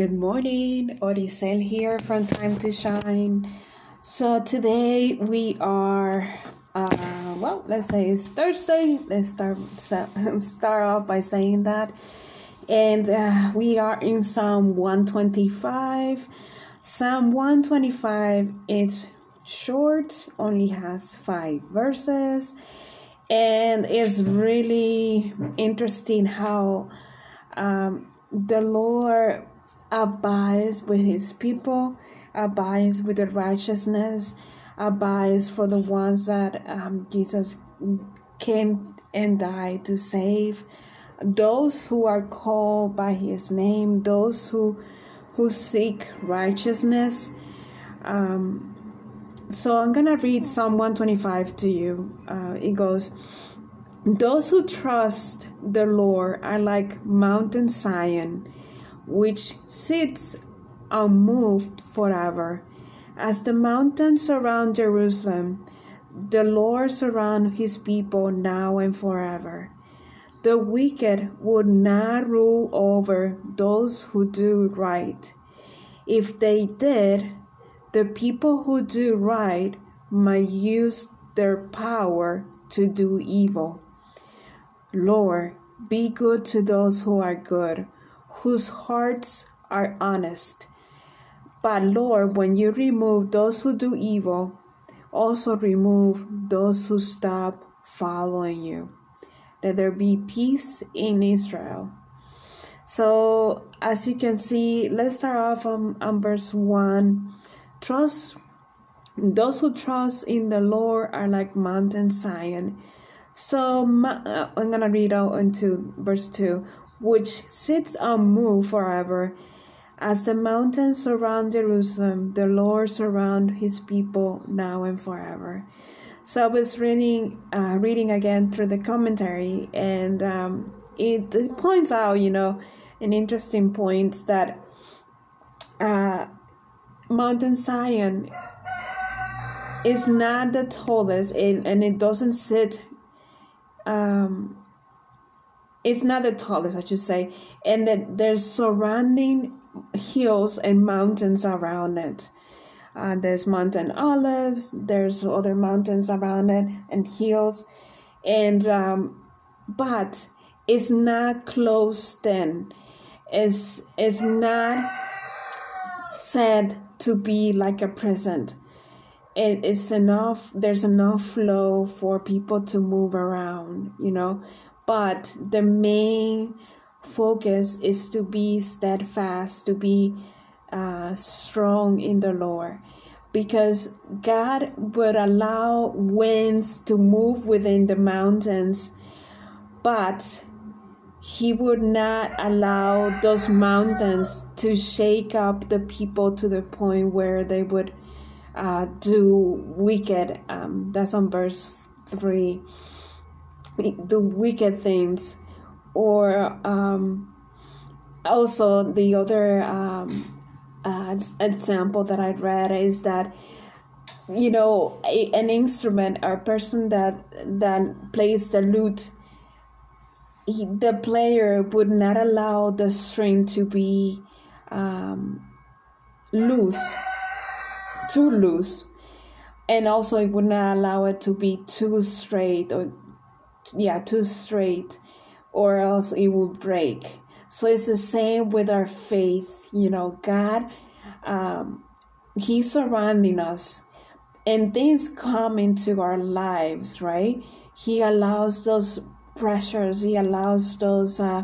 Good morning, Odisel here from Time to Shine. So today we are, uh, well, let's say it's Thursday. Let's start start off by saying that, and uh, we are in Psalm one twenty five. Psalm one twenty five is short, only has five verses, and it's really interesting how um, the Lord abides with his people, abides with the righteousness, abides for the ones that um, Jesus came and died to save. Those who are called by his name, those who who seek righteousness. Um, so I'm gonna read Psalm 125 to you. Uh, it goes, "Those who trust the Lord are like Mountain Zion." Which sits unmoved forever. As the mountains surround Jerusalem, the Lord surround his people now and forever. The wicked would not rule over those who do right. If they did, the people who do right might use their power to do evil. Lord, be good to those who are good whose hearts are honest. But Lord, when you remove those who do evil, also remove those who stop following you. Let there be peace in Israel. So, as you can see, let's start off on, on verse 1. Trust, those who trust in the Lord are like Mountain Zion. So, uh, I'm going to read out into verse 2 which sits unmoved forever. As the mountains surround Jerusalem, the Lord surround his people now and forever. So I was reading, uh, reading again through the commentary, and um, it, it, points out, you know, an interesting point that uh, Mountain Zion is not the tallest, and, and it doesn't sit um, it's not the tallest, I should say, and that there's surrounding hills and mountains around it. Uh, there's mountain olives, there's other mountains around it, and hills, and um, but it's not closed in. It's it's not said to be like a prison. It is enough. There's enough flow for people to move around. You know, but the main focus is to be steadfast, to be uh, strong in the Lord. Because God would allow winds to move within the mountains, but He would not allow those mountains to shake up the people to the point where they would uh, do wicked. Um, that's on verse 3 the wicked things or um, also the other um, uh, example that i read is that you know a, an instrument or person that that plays the lute he, the player would not allow the string to be um, loose too loose. And also it would not allow it to be too straight or yeah too straight or else it will break. So it's the same with our faith you know god um, he's surrounding us and things come into our lives right? He allows those pressures he allows those uh,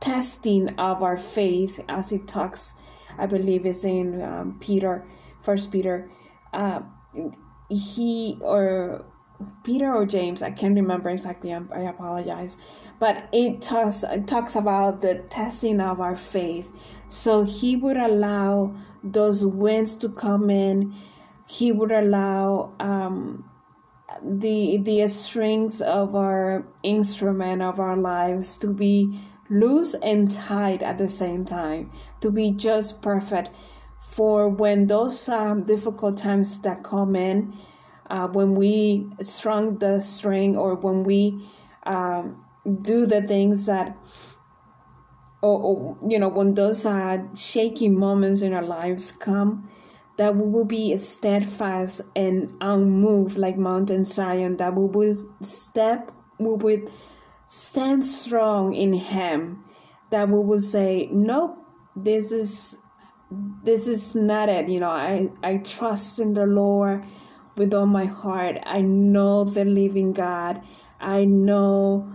testing of our faith as he talks i believe is in um, peter first peter uh, he or Peter or James, I can't remember exactly. I apologize, but it talks it talks about the testing of our faith. So He would allow those winds to come in. He would allow um, the the strings of our instrument of our lives to be loose and tight at the same time, to be just perfect. For when those um, difficult times that come in, uh, when we strung the string or when we um, do the things that or, or you know when those uh, shaky moments in our lives come that we will be steadfast and unmoved like mountain zion that we will step we will stand strong in him that we will say nope this is this is not it you know i i trust in the lord with all my heart. I know the living god. I know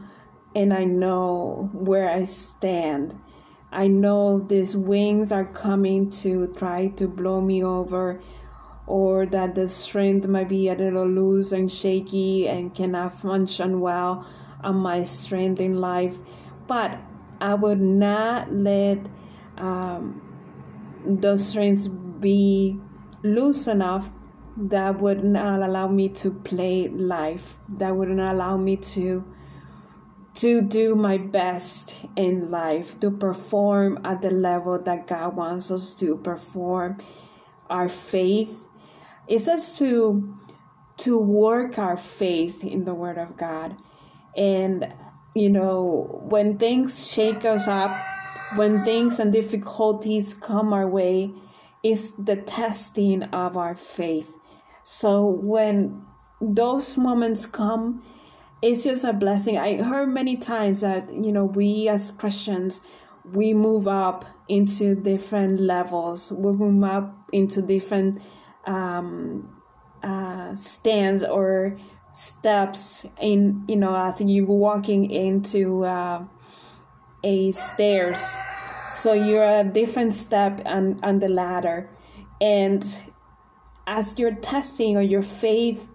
and i know where i stand. I know these wings are coming to try to blow me over or that the strength might be a little loose and shaky and cannot function well on my strength in life. But i would not let um, those strings be loose enough that would not allow me to play life that would not allow me to to do my best in life to perform at the level that god wants us to perform our faith it says to to work our faith in the word of god and you know when things shake us up when things and difficulties come our way is the testing of our faith. So when those moments come, it's just a blessing. I heard many times that, you know, we as Christians, we move up into different levels. We move up into different um, uh, stands or steps in, you know, as you walking into uh, a stairs so you're a different step on, on the ladder and as you're testing or your faith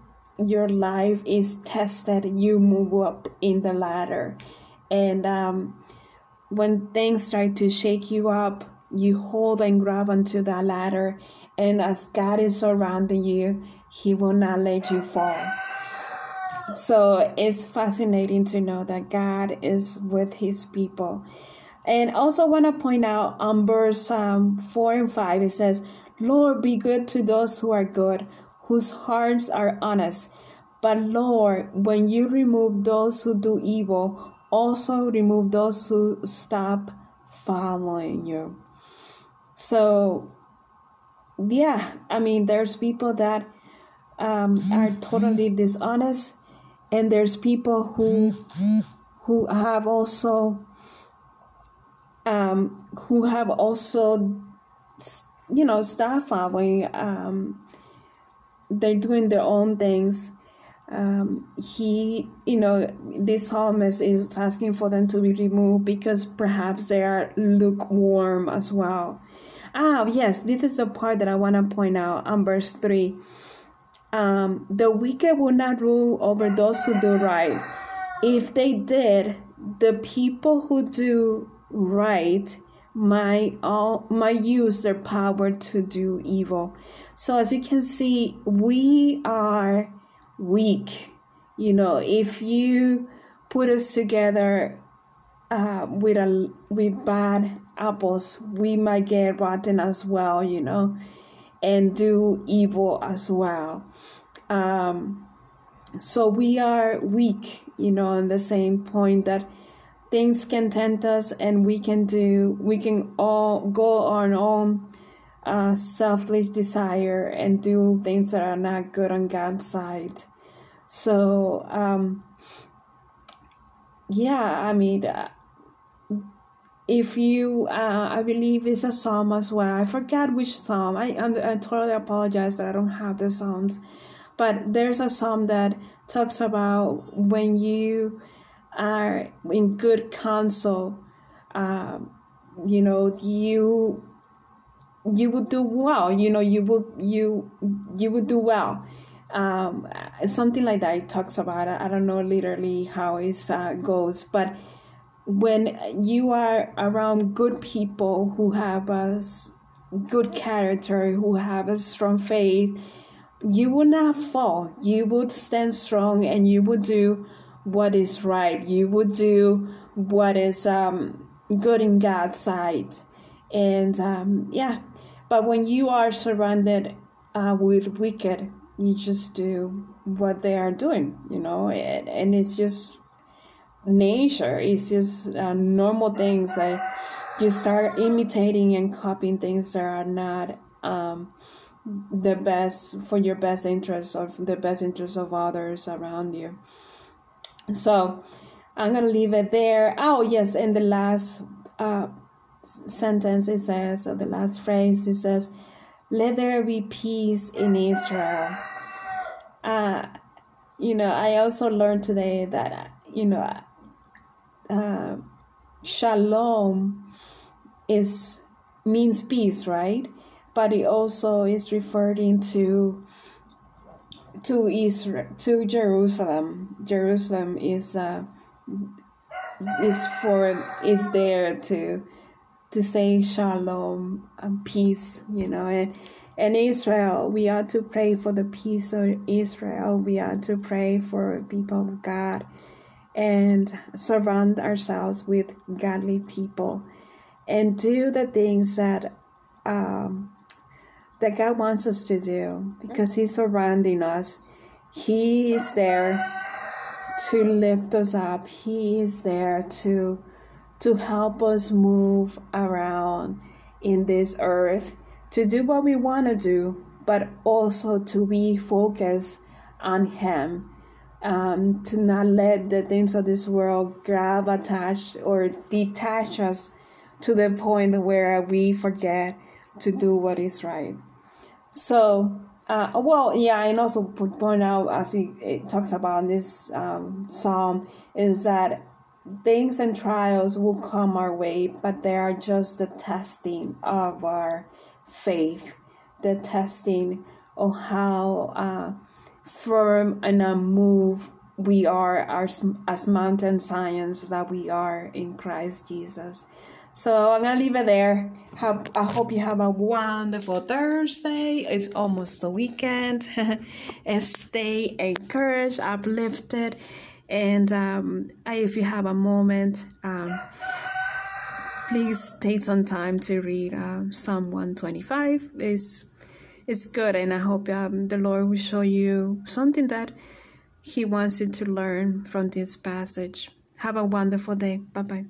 your life is tested you move up in the ladder. And um, when things start to shake you up you hold and grab onto that ladder. And as god is surrounding you he will not let you fall. So it's fascinating to know that God is with his people. And also want to point out on verse um, 4 and 5, it says, Lord, be good to those who are good, whose hearts are honest. But Lord, when you remove those who do evil, also remove those who stop following you. So, yeah, I mean, there's people that um, are totally dishonest and there's people who who have also um, who have also you know staff following um, they're doing their own things. Um, he you know this psalmist is asking for them to be removed because perhaps they are lukewarm as well. Ah yes this is the part that i want to point out on verse 3 um, the wicked will not rule over those who do right. If they did, the people who do right might all might use their power to do evil. So as you can see, we are weak. You know, if you put us together uh, with a with bad apples, we might get rotten as well. You know, and do evil as well. Um, so we are weak, you know, on the same point that things can tempt us and we can do, we can all go on our own uh, selfish desire and do things that are not good on God's side. So, um, yeah, I mean, uh, if you uh, i believe it's a psalm as well. I forgot which psalm. I, I totally apologize that i don't have the psalms. But there's a psalm that talks about when you are in good counsel um, you know you you would do well you know you would you you would do well um, something like that it talks about i don't know literally how it uh, goes but when you are around good people who have a good character, who have a strong faith, you will not fall. You would stand strong and you would do what is right. You would do what is um, good in God's sight. And um, yeah, but when you are surrounded uh, with wicked, you just do what they are doing, you know, and, and it's just nature. It's just uh, normal things. I, you start imitating and copying things that are not um, the best for your best interest or the best interest of others around you. So I'm gonna leave it there. Oh yes, in the last uh, sentence it says, or the last phrase it says, "Let there be peace in Israel." Uh, you know, I also learned today that you know, uh, shalom is means peace, right? But it also is referring to to Israel to Jerusalem. Jerusalem is uh, is for is there to to say shalom and peace, you know, and and Israel, we are to pray for the peace of Israel. We are to pray for people of God and surround ourselves with godly people and do the things that um, that God wants us to do because He's surrounding us. He is there to lift us up. He is there to to help us move around in this earth to do what we want to do, but also to be focused on Him. Um, to not let the things of this world grab, attach, or detach us to the point where we forget to do what is right. So, uh, well, yeah, and also point out as he it talks about in this um, psalm is that things and trials will come our way, but they are just the testing of our faith, the testing of how uh, firm and unmoved we are as, as mountain Zion's that we are in Christ Jesus. So I'm gonna leave it there. Have, I hope you have a wonderful Thursday. It's almost the weekend. stay encouraged, uplifted, and um, if you have a moment, um, please take some time to read uh, Psalm 125. It's, it's good, and I hope um, the Lord will show you something that He wants you to learn from this passage. Have a wonderful day. Bye bye.